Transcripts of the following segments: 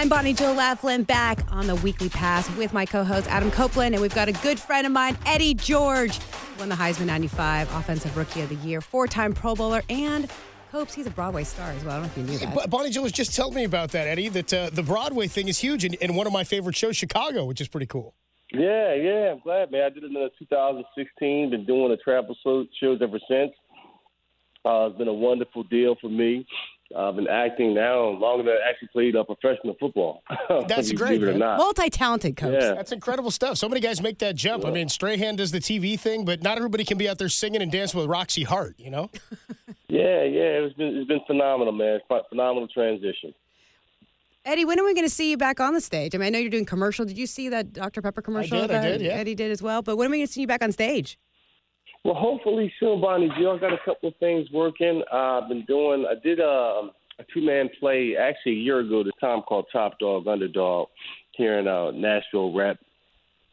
I'm Bonnie Jill Laughlin back on the weekly pass with my co-host Adam Copeland, and we've got a good friend of mine, Eddie George, won the Heisman '95 Offensive Rookie of the Year, four-time Pro Bowler, and Copes, he's a Broadway star as well. I don't know if you knew that. B- Bonnie Jill was just telling me about that, Eddie. That uh, the Broadway thing is huge, and, and one of my favorite shows, Chicago, which is pretty cool. Yeah, yeah, I'm glad, man. I did it in 2016. Been doing the travel shows ever since. Uh, it's been a wonderful deal for me. I've been acting now longer than I actually played uh, professional football. That's great. Multi-talented coach. Yeah. That's incredible stuff. So many guys make that jump. I mean, Strahan does the TV thing, but not everybody can be out there singing and dancing with Roxie Hart. You know? Yeah, yeah. It's been it's been phenomenal, man. It's ph- phenomenal transition. Eddie, when are we going to see you back on the stage? I mean, I know you're doing commercial. Did you see that Dr. Pepper commercial? did, I that did, yeah. Eddie did as well. But when are we going to see you back on stage? Well, hopefully soon, Bonnie Jill. I got a couple of things working. Uh, I've been doing. I did a, a two-man play actually a year ago. The time called Top Dog Underdog here in uh, Nashville Rep.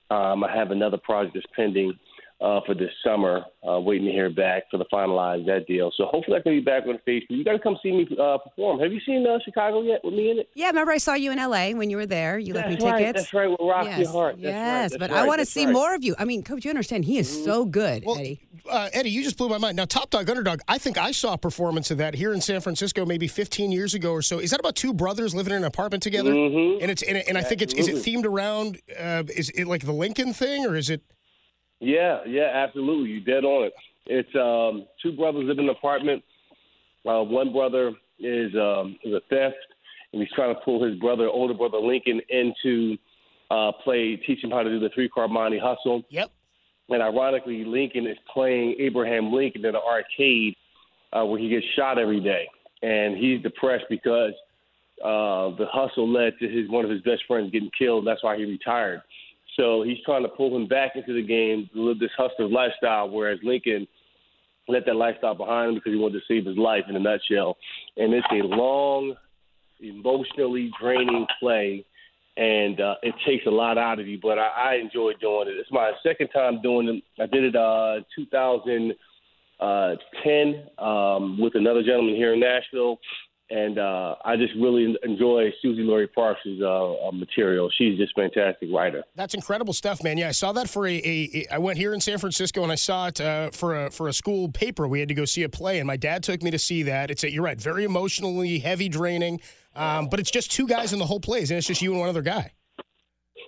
Um, I have another project that's pending uh, for this summer. Uh, waiting to hear back for the finalize that deal. So hopefully I can be back on the Facebook. You got to come see me uh, perform. Have you seen uh, Chicago yet with me in it? Yeah, remember I saw you in LA when you were there. You left me right. tickets. That's right with Roxy yes, Heart. That's yes, That's but right. I want to see right. more of you. I mean, Coach, you understand he is so good, Well, Eddie. uh, Eddie, you just blew my mind. Now, Top Dog Underdog, I think I saw a performance of that here in San Francisco maybe 15 years ago or so. Is that about two brothers living in an apartment together? Mhm. And it's and, and I think it's is it themed around uh, is it like the Lincoln thing or is it? Yeah, yeah, absolutely. You dead on it. It's um, two brothers live in an apartment. Uh, one brother is um, is a theft, and he's trying to pull his brother, older brother Lincoln, into uh, play, teach him how to do the three card monte hustle. Yep. And ironically, Lincoln is playing Abraham Lincoln in an arcade uh, where he gets shot every day, and he's depressed because uh, the hustle led to his one of his best friends getting killed. That's why he retired. So he's trying to pull him back into the game live this hustler lifestyle, whereas Lincoln let that lifestyle behind him because he wanted to save his life in a nutshell. And it's a long, emotionally draining play, and uh, it takes a lot out of you. But I, I enjoy doing it. It's my second time doing it. I did it uh, 2010 um, with another gentleman here in Nashville. And uh, I just really enjoy Suzan-Lori Parks' uh, uh, material. She's just a fantastic writer. That's incredible stuff, man. Yeah, I saw that for a. a, a I went here in San Francisco and I saw it uh, for a for a school paper. We had to go see a play, and my dad took me to see that. It's a, you're right, very emotionally heavy, draining, um, but it's just two guys in the whole plays, and it's just you and one other guy.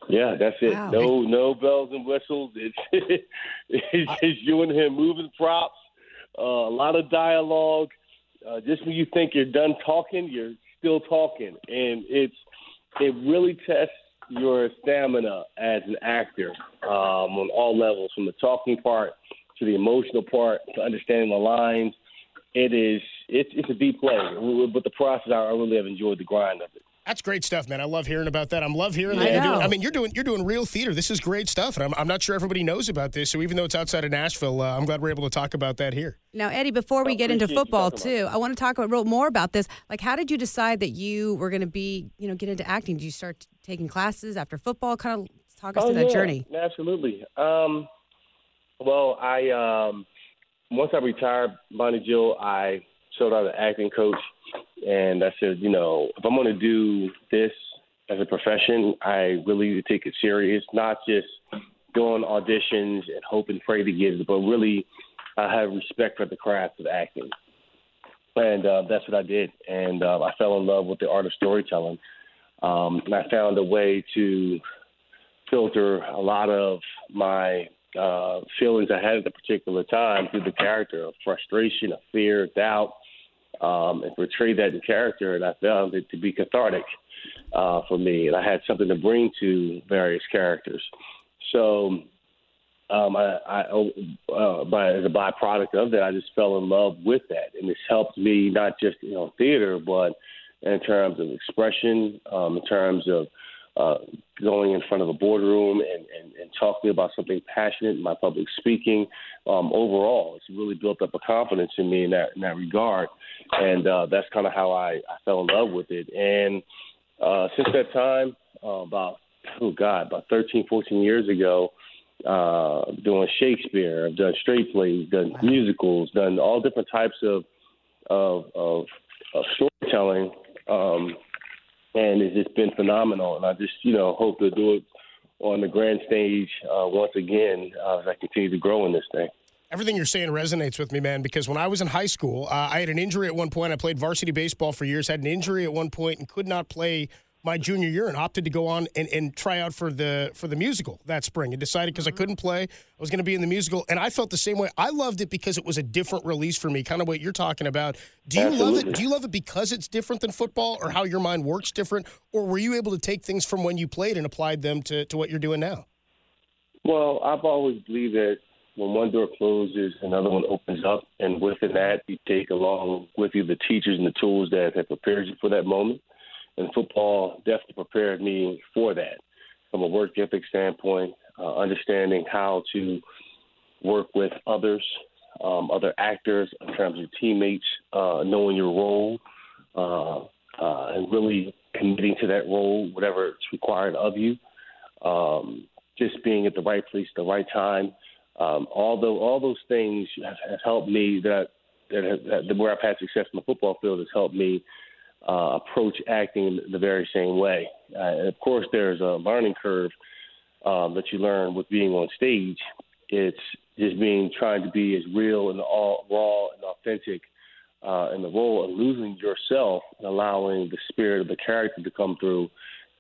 Yeah, that's it. Wow. No, no bells and whistles. It's it's just you and him moving props. Uh, a lot of dialogue. Uh, just when you think you're done talking, you're still talking, and it's it really tests your stamina as an actor um, on all levels, from the talking part to the emotional part to understanding the lines. It is it's it's a deep play, but the process I really have enjoyed the grind of it. That's great stuff, man. I love hearing about that. I'm love hearing I that. You're doing, I mean, you're doing you're doing real theater. This is great stuff, and I'm, I'm not sure everybody knows about this. So even though it's outside of Nashville, uh, I'm glad we're able to talk about that here. Now, Eddie, before we I get into football too, I want to talk about real more about this. Like, how did you decide that you were going to be, you know, get into acting? Did you start taking classes after football? Kind of talk us Oh, through that journey. Absolutely. Um, well, I um, once I retired, Bonnie Jill, I showed out an acting coach, and I said, you know, if I'm going to do this as a profession, I really need to take it serious, not just doing auditions and hope and pray to get it, but really I have respect for the craft of acting. And uh, that's what I did, and uh, I fell in love with the art of storytelling. Um, and I found a way to filter a lot of my uh, feelings I had at the particular time through the character of frustration, of fear, doubt, um, and portray that in character. And I found it to be cathartic uh, for me, and I had something to bring to various characters. So, um, I, I uh, by, as a byproduct of that, I just fell in love with that, and it's helped me not just you know theater, but in terms of expression, um, in terms of uh, going in front of a boardroom and, and, and talking about something passionate in my public speaking. Um, overall, it's really built up a confidence in me in that in that regard, and uh, that's kind of how I, I fell in love with it. And uh, since that time, uh, about oh god, about 13, 14 years ago, uh, doing Shakespeare, I've done straight plays, done musicals, done all different types of of, of, of storytelling. Um, and it's just been phenomenal. And I just you know hope to do it on the grand stage uh, once again uh, as I continue to grow in this thing. Everything you're saying resonates with me, man, because when I was in high school, uh, I had an injury at one point. I played varsity baseball for years, had an injury at one point, and could not play my junior year and opted to go on and, and try out for the for the musical that spring. And decided because I mm-hmm. couldn't play. I was going to be in the musical and I felt the same way. I loved it because it was a different release for me kind of what you're talking about. Do you Absolutely. love it? Do you love it because it's different than football or how your mind works different? Or were you able to take things from when you played and applied them to, to what you're doing now? Well, I've always believed that when one door closes, another one opens up, and within that, you take along with you the teachers and the tools that have prepared you for that moment. And football definitely prepared me for that, from a work ethic standpoint, uh, understanding how to work with others, um, other actors in terms of teammates, uh, knowing your role, uh, uh, and really committing to that role, whatever it's required of you. Um, just being at the right place at the right time. Um, although all those things have, have helped me that that, that where I've had success in the football field has helped me uh, approach acting the very same way. Uh, and of course, there's a learning curve um, that you learn with being on stage. It's just being trying to be as real and all raw and authentic uh, in the role and losing yourself and allowing the spirit of the character to come through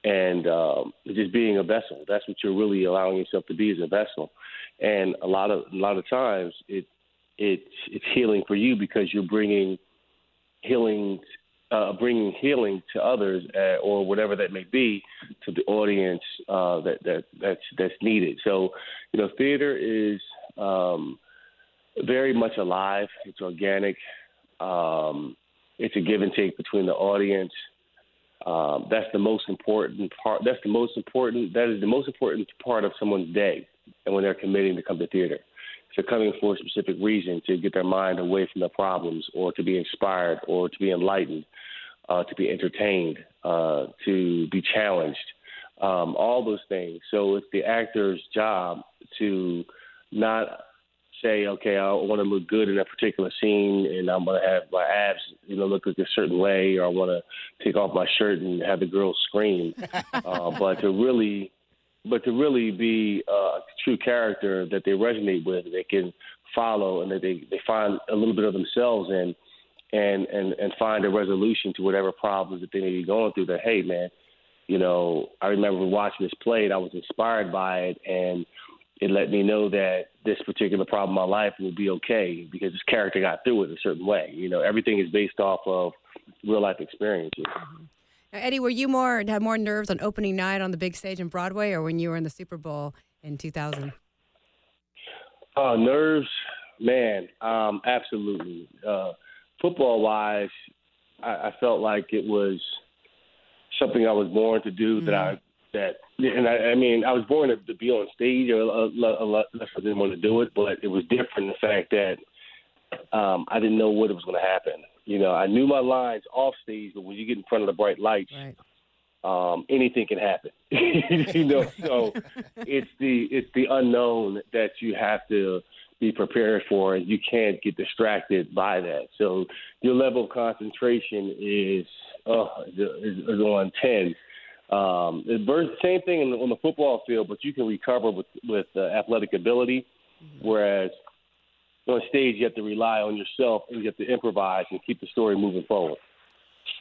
and um, just being a vessel. That's what you're really allowing yourself to be as a vessel. And a lot of a lot of times it it it's healing for you because you're bringing healing uh, bringing healing to others uh, or whatever that may be to the audience uh, that that that's that's needed. So you know, theater is um, very much alive. It's organic. Um, it's a give and take between the audience. Um, that's the most important part. That's the most important. That is the most important part of someone's day, and when they're committing to come to theater, so coming for a specific reason to get their mind away from their problems, or to be inspired, or to be enlightened, uh, to be entertained, uh, to be challenged, um, all those things. So it's the actor's job to not say, okay, I want to look good in a particular scene, and I'm going to have my abs, you know, look like a certain way, or I want to take off my shirt and have the girls scream. uh, but to really, but to really be uh, a true character that they resonate with, they can follow, and that they they find a little bit of themselves in, and and and find a resolution to whatever problems that they may be going through. That hey, man, you know, I remember watching this play, and I was inspired by it, and it let me know that this particular problem in my life will be okay because this character got through it a certain way. You know, everything is based off of real life experiences. Mm-hmm. Now, Eddie, were you more had more nerves on opening night on the big stage in Broadway, or when you were in the Super Bowl in 2000? Uh, nerves, man, um, absolutely. Uh, football wise, I, I felt like it was something I was born to do that I that and I, I mean I was born to, to be on stage or a, a, a lot less I didn't want to do it, but it was different the fact that um, I didn't know what was going to happen. You know, I knew my lines off stage, but when you get in front of the bright lights, Right. um, anything can happen. you know, so it's the it's the unknown that you have to be prepared for, and you can't get distracted by that. So your level of concentration is uh, is, is on ten. Um, same thing in on the football field, but you can recover with with uh, athletic ability, whereas on stage you have to rely on yourself and you have to improvise and keep the story moving forward.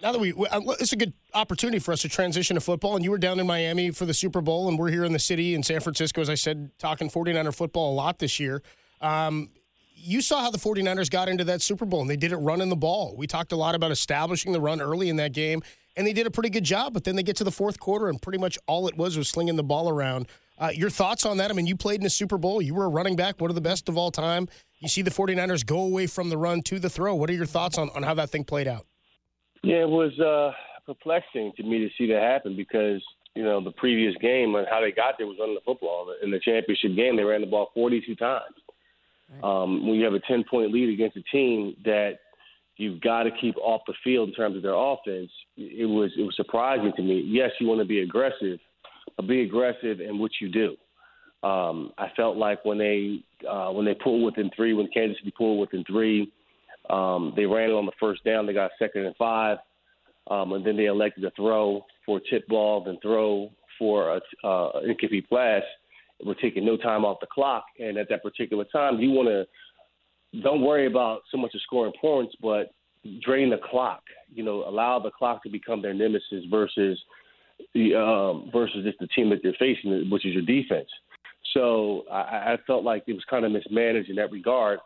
Now that we, uh, it's a good opportunity for us to transition to football. And you were down in Miami for the Super Bowl, and we're here in the city in San Francisco, as I said, talking 49er football a lot this year. Um, you saw how the 49ers got into that Super Bowl, and they did it running the ball. We talked a lot about establishing the run early in that game, and they did a pretty good job. But then they get to the fourth quarter, and pretty much all it was was slinging the ball around. Uh, your thoughts on that? I mean, you played in a Super Bowl. You were a running back, one of the best of all time. You see the 49ers go away from the run to the throw. What are your thoughts on, on how that thing played out? Yeah, it was uh, perplexing to me to see that happen because you know the previous game and how they got there was running the football. In the championship game, they ran the ball 42 times. Um, when you have a 10 point lead against a team that you've got to keep off the field in terms of their offense, it was it was surprising to me. Yes, you want to be aggressive, but be aggressive in what you do. Um, I felt like when they uh, when they pulled within three, when Kansas City pulled within three, um, they ran it on the first down. They got second and five. um, and then they elected to throw for tip ball, then throw for a uh, incomplete pass. We're taking no time off the clock, and at that particular time, you want to don't worry about so much of scoring points, but drain the clock. You know, allow the clock to become their nemesis versus the um, versus just the team that they're facing, which is your defense. So I, I felt like it was kind of mismanaged in that regard.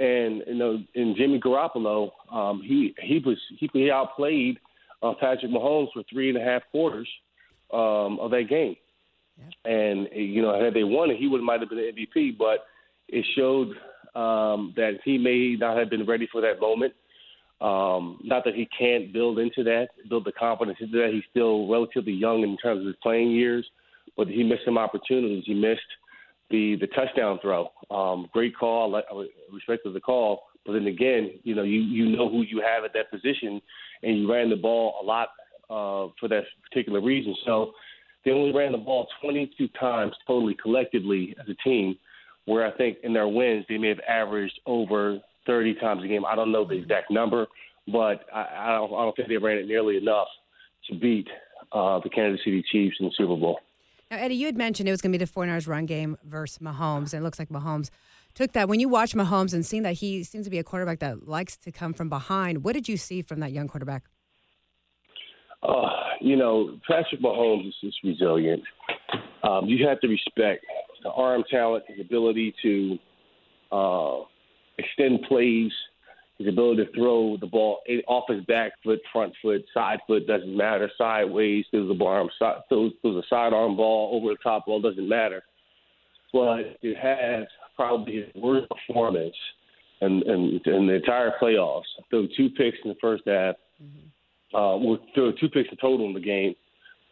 And you know, in Jimmy Garoppolo, um, he he was he, he outplayed uh, Patrick Mahomes for three and a half quarters um, of that game. And you know, had they won it, he would might have been the MVP. But it showed um, that he may not have been ready for that moment. Um, not that he can't build into that, build the confidence into that. He's still relatively young in terms of his playing years, but he missed some opportunities. He missed the the touchdown throw. Um, great call. Respect the call, but then again, you know, you you know who you have at that position, and you ran the ball a lot uh, for that particular reason. So they only ran the ball 22 times totally collectively as a team, where I think in their wins they may have averaged over 30 times a game. I don't know the exact number, but I, I, don't, I don't think they ran it nearly enough to beat uh, the Kansas City Chiefs in the Super Bowl. Now, Eddie, you had mentioned it was going to be the 49ers run game versus Mahomes, and it looks like Mahomes took that. When you watch Mahomes and seeing that he seems to be a quarterback that likes to come from behind, what did you see from that young quarterback? Uh, you know, Patrick Mahomes is, just resilient. Um, you have to respect the arm talent, his ability to uh, extend plays, his ability to throw the ball off his back foot, front foot, side foot doesn't matter. Sideways, through the arm, throws, throws a sidearm ball over the top ball doesn't matter. But it has probably his worst performance in, in, in the entire playoffs. Threw two picks in the first half. Mm-hmm. Uh, well, threw two picks in total in the game.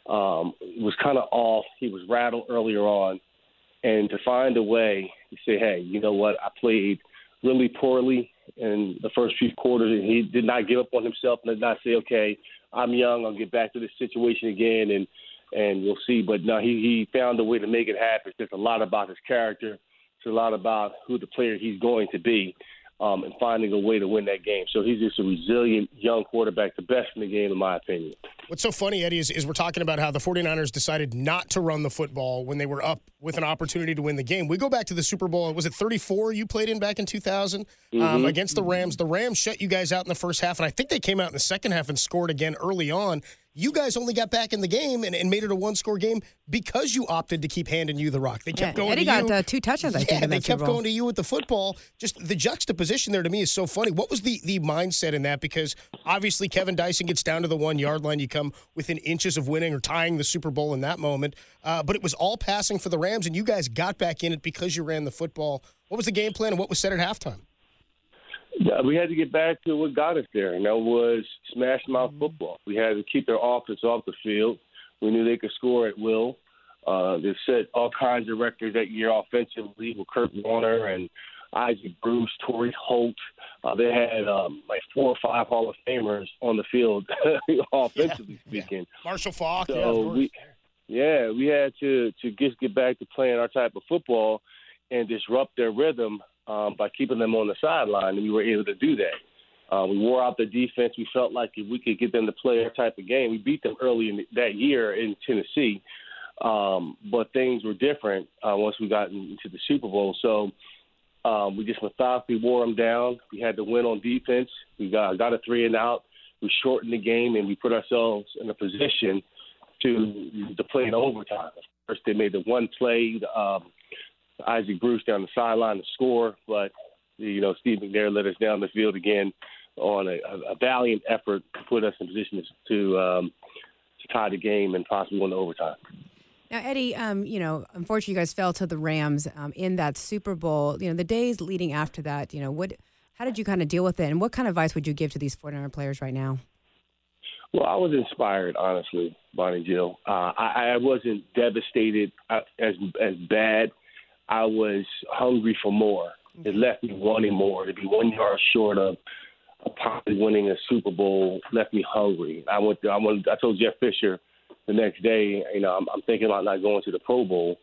Um, was kind of off. He was rattled earlier on, and to find a way to say, "Hey, you know what? I played really poorly in the first few quarters, he did not give up on himself and did not say, "Okay, I'm young. I'll get back to this situation again, and and we'll see." But no, he he found a way to make it happen. It's just a lot about his character. It's a lot about who the player he's going to be um, and finding a way to win that game. So he's just a resilient young quarterback, the best in the game, in my opinion. What's so funny, Eddie, is, is we're talking about how the 49ers decided not to run the football when they were up with an opportunity to win the game. We go back to the Super Bowl. Was it 34 you played in back in 2000 um, mm-hmm. um, against the Rams? The Rams shut you guys out in the first half, and I think they came out in the second half and scored again early on. You guys only got back in the game and, and made it a one score game because you opted to keep handing you the rock. They kept yeah, going Eddie to got you. Uh, two touchdowns, I yeah, think. they kept going to you with the football. Just the juxtaposition there to me is so funny. What was the, the mindset in that? Because obviously Kevin Dyson gets down to the one yard line. You come within inches of winning or tying the Super Bowl in that moment. Uh, but it was all passing for the Rams, and you guys got back in it because you ran the football. What was the game plan and what was said at halftime? We had to get back to what got us there, and that was smash mouth mm-hmm. football. We had to keep their offense off the field. We knew they could score at will. Uh, they set all kinds of records that year offensively with Kurt Warner and Isaac Bruce, Torry Holt. Uh, they had um, like four or five Hall of Famers on the field, offensively yeah, speaking. Yeah. Marshall Faulk. So yeah, we, yeah, we had to to just get back to playing our type of football and disrupt their rhythm um, by keeping them on the sideline, and we were able to do that. Uh, we wore out the defense. We felt like if we could get them to play our type of game, we beat them early in that year in Tennessee. Um, but things were different uh, once we got into the Super Bowl. So um, we just methodically wore them down. We had to win on defense. We got got a three and out. We shortened the game, and we put ourselves in a position to to play in overtime. First, they made the one play. Um, Isaac Bruce down the sideline to score, but you know Steve McNair let us down the field again on a, a valiant effort to put us in position to um, to tie the game and possibly win the overtime. Now, Eddie, um, you know, unfortunately, you guys fell to the Rams um, in that Super Bowl. You know, the days leading after that, you know, what, how did you kind of deal with it, and what kind of advice would you give to these 49er players right now? Well, I was inspired, honestly, Bonnie Jill. Uh, I, I wasn't devastated uh, as as bad I was hungry for more. It left me wanting more. To be one yard short of possibly winning a Super Bowl left me hungry. I went. To, I went. I told Jeff Fisher the next day. You know, I'm, I'm thinking about not going to the Pro Bowl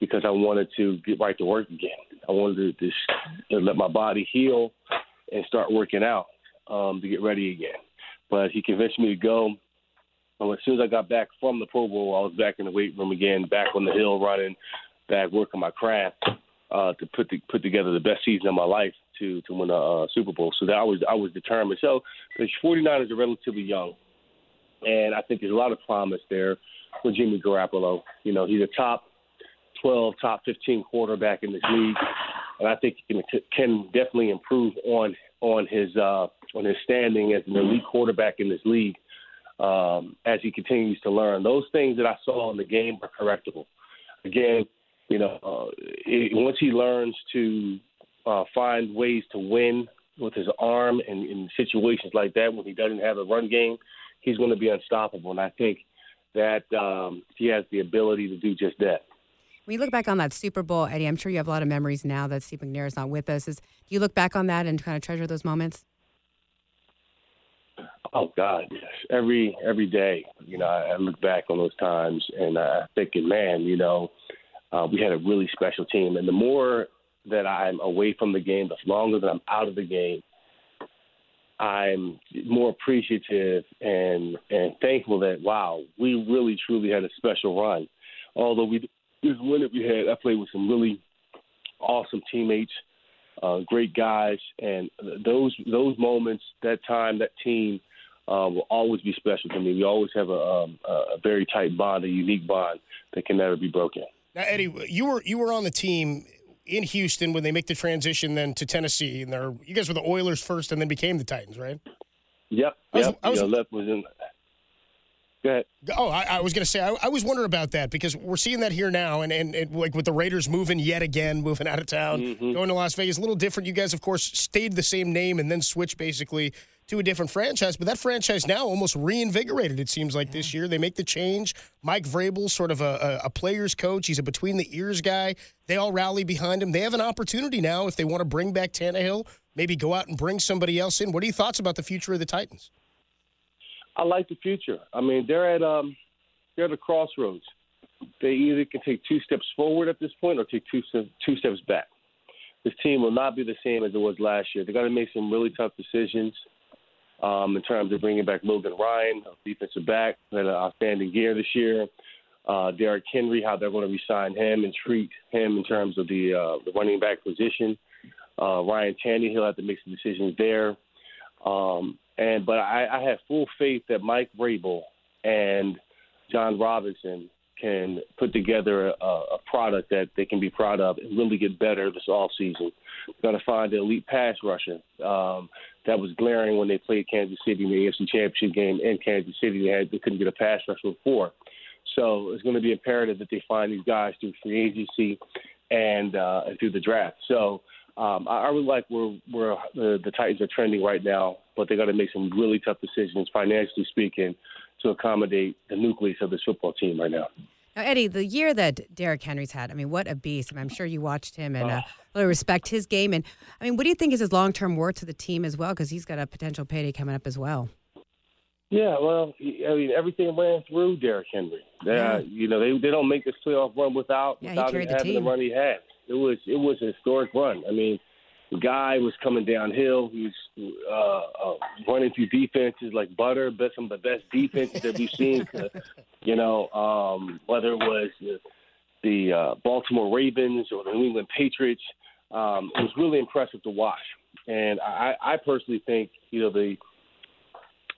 because I wanted to get right to work again. I wanted to just to let my body heal and start working out um, to get ready again. but he convinced me to go. And as soon as I got back from the Pro Bowl, I was back in the weight room again, back on the hill running, back working my craft uh, to put the, put together the best season of my life to to win a uh, Super Bowl. So that I was I was determined. So the 49ers are relatively young, and I think there's a lot of promise there with Jimmy Garoppolo. You know, he's a top 12, top 15 quarterback in this league, and I think he can, can definitely improve on on his uh, on his standing as an elite quarterback in this league um, as he continues to learn. Those things that I saw in the game are correctable. Again, you know, uh, it, once he learns to uh, find ways to win with his arm and in situations like that when he doesn't have a run game, he's going to be unstoppable. And I think that um, he has the ability to do just that. When you look back on that Super Bowl, Eddie, I'm sure you have a lot of memories now that Steve McNair is not with us. Is do you look back on that and kind of treasure those moments? Oh God, yes. Every every day, you know, I, I look back on those times and I thinking, man, you know, uh, we had a really special team. And the more that I'm away from the game, the longer that I'm out of the game, I'm more appreciative and and thankful that wow, we really truly had a special run. Although we this win that we had, I played with some really awesome teammates, uh, great guys, and those those moments, that time, that team uh, will always be special to me. We always have a, um, a very tight bond, a unique bond that can never be broken. Now, Eddie, you were you were on the team in Houston when they make the transition then to Tennessee, and they're you guys were the Oilers first, and then became the Titans, right? Yep. I was, yep. I was, know, left was in. Go ahead. Oh, I, I was going to say, I, I, was wondering about that because we're seeing that here now, and, and, and, like with the Raiders moving yet again, moving out of town, mm-hmm. going to Las Vegas, a little different. You guys, of course, stayed the same name and then switched basically to a different franchise, but that franchise now almost reinvigorated. It seems like this year they make the change. Mike Vrabel, sort of a, a, a player's coach, he's a between the ears guy. They all rally behind him. They have an opportunity now if they want to bring back Tannehill, maybe go out and bring somebody else in. What are your thoughts about the future of the Titans? I like the future. I mean, they're at um, they're at a crossroads. They either can take two steps forward at this point or take two two steps back. This team will not be the same as it was last year. They got to make some really tough decisions um, in terms of bringing back Logan Ryan, defensive back, had an outstanding year this year. Uh, Derrick Henry, how they're going to resign him and treat him in terms of the uh, the running back position. Uh, Ryan Tannehill had to make some decisions there. Um, and but I, I have full faith that Mike Vrabel and Jon Robinson can put together a, a product that they can be proud of and really get better this off season. Got to find the elite pass rusher. Um, that was glaring when they played Kansas City in the AFC Championship game in Kansas City. They, had, they couldn't get a pass rusher before. So it's going to be imperative that they find these guys through free agency and uh, through the draft. So um, I, I really like where where the, the Titans are trending right now, but they got to make some really tough decisions, financially speaking, to accommodate the nucleus of this football team right now. Now, Eddie, the year that Derrick Henry's had, I mean, what a beast. I am sure you watched him and uh, really respect his game. And I mean, what do you think is his long term worth to the team as well? Because he's got a potential payday coming up as well. Yeah, well, I mean, everything ran through Derrick Henry. Yeah. Uh, you know, they they don't make this playoff run without yeah, without having the, the run he had. It was it was a historic run. I mean, the guy was coming downhill. He was uh, uh, running through defenses like butter, but some of the best defenses that we've seen. You know, um, whether it was the, the uh, Baltimore Ravens or the New England Patriots, um, it was really impressive to watch. And I, I personally think, you know, the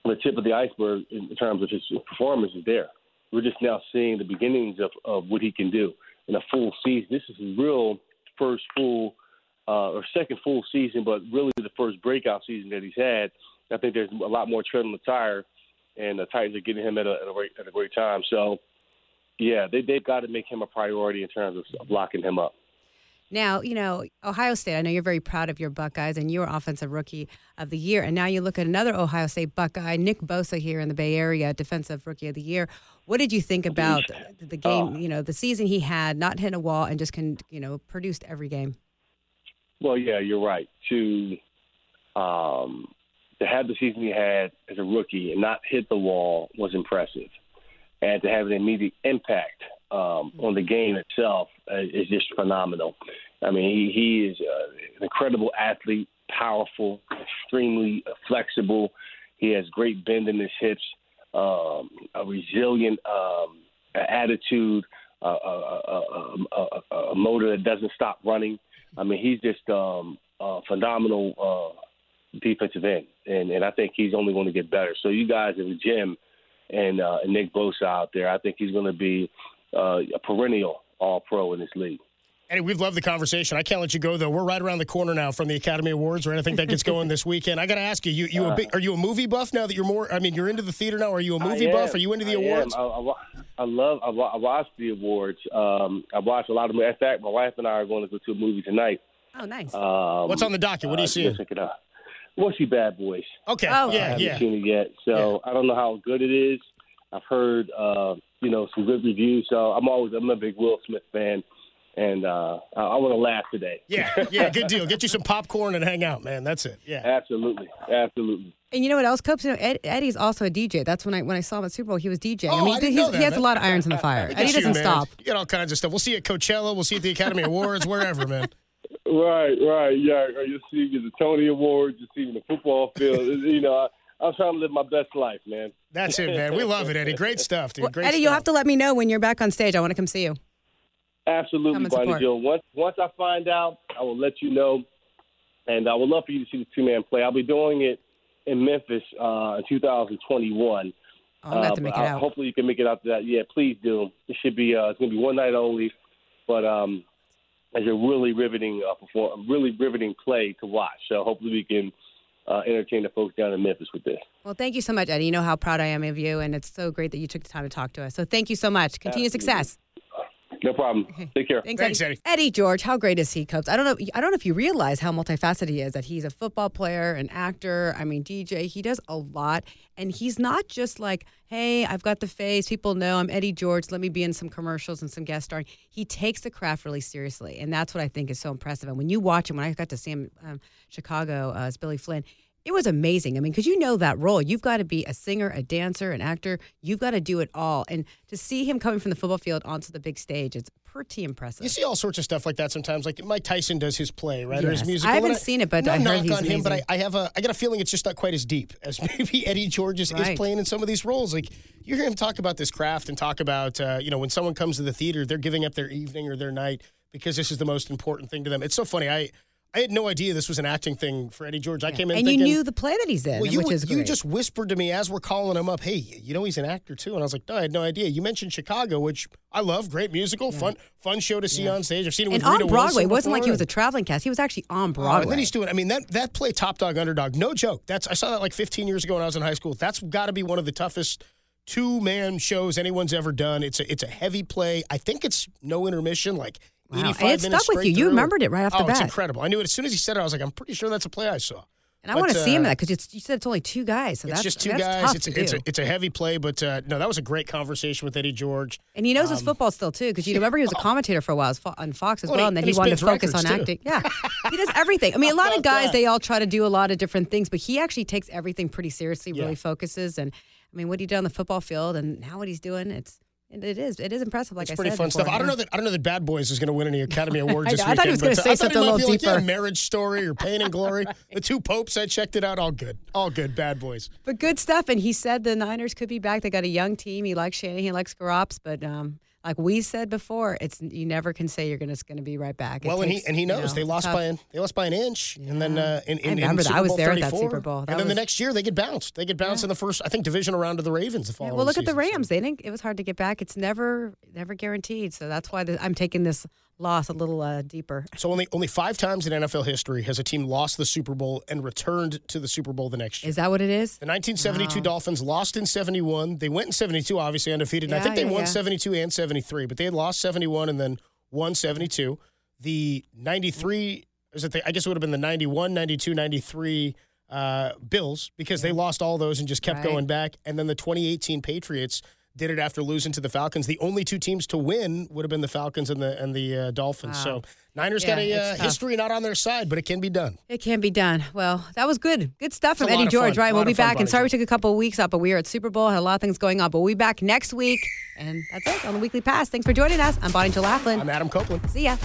the tip of the iceberg in terms of his performance is there. We're just now seeing the beginnings of, of what he can do in a full season. This is his real first full uh, or second full season, but really the first breakout season that he's had. I think there's a lot more tread on the tire, and the Titans are getting him at a, at a, great, at a great time. So, yeah, they, they've got to make him a priority in terms of, locking him up. Now, you know, Ohio State, I know you're very proud of your Buckeyes and your offensive rookie of the year. And now you look at another Ohio State Buckeye, Nick Bosa here in the Bay Area, defensive rookie of the year. What did you think about the game, oh. you know, the season he had, not hit a wall and just can, you know, produced every game? Well, yeah, you're right. To um, to have the season he had as a rookie and not hit the wall was impressive, and to have an immediate impact um, on the game itself uh, is just phenomenal. I mean, he, he is uh, an incredible athlete, powerful, extremely flexible. He has great bend in his hips, um, a resilient um, attitude, a, a, a, a, motor that doesn't stop running. I mean, he's just um, a phenomenal uh, defensive end, and, and I think he's only going to get better. So you guys in the gym and, uh, and Nick Bosa out there, I think he's going to be uh, a perennial All Pro in this league. Eddie, we've loved the conversation. I can't let you go though. We're right around the corner now from the Academy Awards, right? I think that gets going this weekend. I got to ask you, you, you a big, are you a movie buff now that you're more? I mean, you're into the theater now. Are you a movie buff? Are you into the I awards? I, I, I, love. I, I watch the awards. Um, I watch a lot of. In fact, my wife and I are going to go to a movie tonight. Oh, nice. Um, What's on the docket? What do you uh, seeing? Check it out. We'll see Bad Boys. Okay. Oh, yeah, I haven't yeah. seen it yet, so I don't know how good it is. I've heard, uh, you know, some good reviews. So I'm always I'm a big Will Smith fan, and uh, I, I want to laugh today. Yeah, yeah, good deal. Get you some popcorn and hang out, man. That's it. Yeah. absolutely, absolutely. And you know what else, Copes? You know, Ed, Eddie's also a DJ. That's when I when I saw him at Super Bowl, he was DJing. Oh, I mean, I didn't know that, he has man. a lot of irons in the fire. Look Eddie at doesn't man. stop. You get all kinds of stuff. We'll see you at Coachella. We'll see you at the Academy Awards, wherever, man. Right, right, yeah. You see the Tony Awards, you see the football field. you know, I, I'm trying to live my best life, man. That's it, man. We love it, Eddie. Great stuff, dude. Well, Great Eddie, stuff. you'll have to let me know when you're back on stage. I want to come see you. Absolutely, Bonnie. Joe. Once once I find out, I will let you know, and I would love for you to see the two man play. I'll be doing it in Memphis uh, in 2021. Oh, I'm going have Uh, to make it out. Hopefully, you can make it out to that. Yeah, please do. It should be. Uh, it's going to be one night only, but um, it's a really riveting uh, perform, really riveting play to watch. So hopefully, we can uh, entertain the folks down in Memphis with this. Well, thank you so much, Eddie. You know how proud I am of you, and it's so great that you took the time to talk to us. So thank you so much. Continued success. No problem. Take care. Thanks, Thanks, Eddie. Eddie. George, how great is he, Copes? I don't know. I don't know if you realize how multifaceted he is. That he's a football player, an actor. I mean, DJ. He does a lot, and he's not just like, "Hey, I've got the face. People know I'm Eddie George. Let me be in some commercials and some guest starring." He takes the craft really seriously, and that's what I think is so impressive. And when you watch him, when I got to see him, um, Chicago uh, as Billy Flynn. It was amazing. I mean, because you know that role. You've got to be a singer, a dancer, an actor. You've got to do it all. And to see him coming from the football field onto the big stage, it's pretty impressive. You see all sorts of stuff like that sometimes. Like Mike Tyson does his play, right? Or his Yes. musical. I haven't And seen it, but no I heard knock on him. But I, amazing. I have a, I got a feeling it's just not quite as deep as maybe Eddie George is, is playing in some of these roles. Like you hear him talk about this craft and talk about, uh, you know, when someone comes to the theater, they're giving up their evening or their night because this is the most important thing to them. It's so funny. I, I had no idea this was an acting thing for Eddie George. I came in and you knew the play that he's in, Well, you, which is you great. just whispered to me as we're calling him up, hey, you know he's an actor too. And I was like, no, I had no idea. You mentioned Chicago, which I love. Great musical, fun fun show to see on stage. I've seen it with and on Broadway. It wasn't like he was a traveling cast. He was actually on Broadway. and then he's doing. I mean, that that play, Top Dog Underdog, no joke. That's I saw that like 15 years ago when I was in high school. That's got to be one of the toughest two man shows anyone's ever done. It's a it's a heavy play. I think it's no intermission, like Wow. 85 And it stuck with you. You remembered it right off the oh, it's incredible. I knew it as soon as he said it. I was like, I'm pretty sure that's a play I saw. and I But, want to see him in uh, that because you said it's only two guys. So It's that's just two that's guys. It's it's a, it's a heavy play, but uh, no, that was a great conversation with Eddie George. and he knows his um, football still too, because you remember he was a commentator for a while on Fox as Well, well, and then and he wanted to focus on too. acting. Yeah, he does everything. I mean, a lot of guys that? they all try to do a lot of different things, but he actually takes everything pretty seriously. Yeah. Really focuses, and I mean, what he did on the football field and now what he's doing, it's it is it is impressive. Like It's I pretty said fun before, stuff. I don't know that I don't know that Bad Boys is going to win any Academy Awards I this. I weekend. thought he was gonna uh, say I something a little like, yeah, deeper. Marriage Story or Pain and Glory. the two popes. I checked it out. All good. All good. Bad Boys. But good stuff. And he said the Niners could be back. They got a young team. He likes Shanahan, he likes Garops, but um, like we said before, it's you never can say you're gonna going to be right back. It Well, and he and he you knows know, they lost tough- by an they lost by an inch, and then uh, in, in, I in remember that. I was there at that 34, Super Bowl. That and then the next year they get bounced. They get bounced in the first, I think, divisional round of the Ravens the Yeah, following. well, look at the season, so- Rams. They didn't. It was hard to get back. It's never, never guaranteed. So that's why the, I'm taking this loss a little uh, deeper. So only only five times in NFL history has a team lost the Super Bowl and returned to the Super Bowl the next year. Is that what it is? The 1972 Dolphins lost in 71. They went in 72, obviously undefeated. and I think they yeah, won yeah. 72 and 73, but they had lost 71 and then won 72. The 93, is it the, I guess it would have been the 91, 92, 93 uh, Bills because they lost all those and just kept Right. going back. And then the 2018 Patriots did it after losing to the Falcons. The only two teams to win would have been the Falcons and the and the uh, Dolphins. Wow. So Niners Yeah, got a uh, history not on their side, but it can be done. It can be done. Well, that was good. Good stuff from It's a lot Eddie George, right? We'll be fun, back. And sorry we took a couple of weeks off, but we were at Super Bowl, had a lot of things going on. But we'll be back next week. And that's it on the Weekly Pass. Thanks for joining us. I'm Bonnie Laughlin. I'm Adam Copeland. See ya.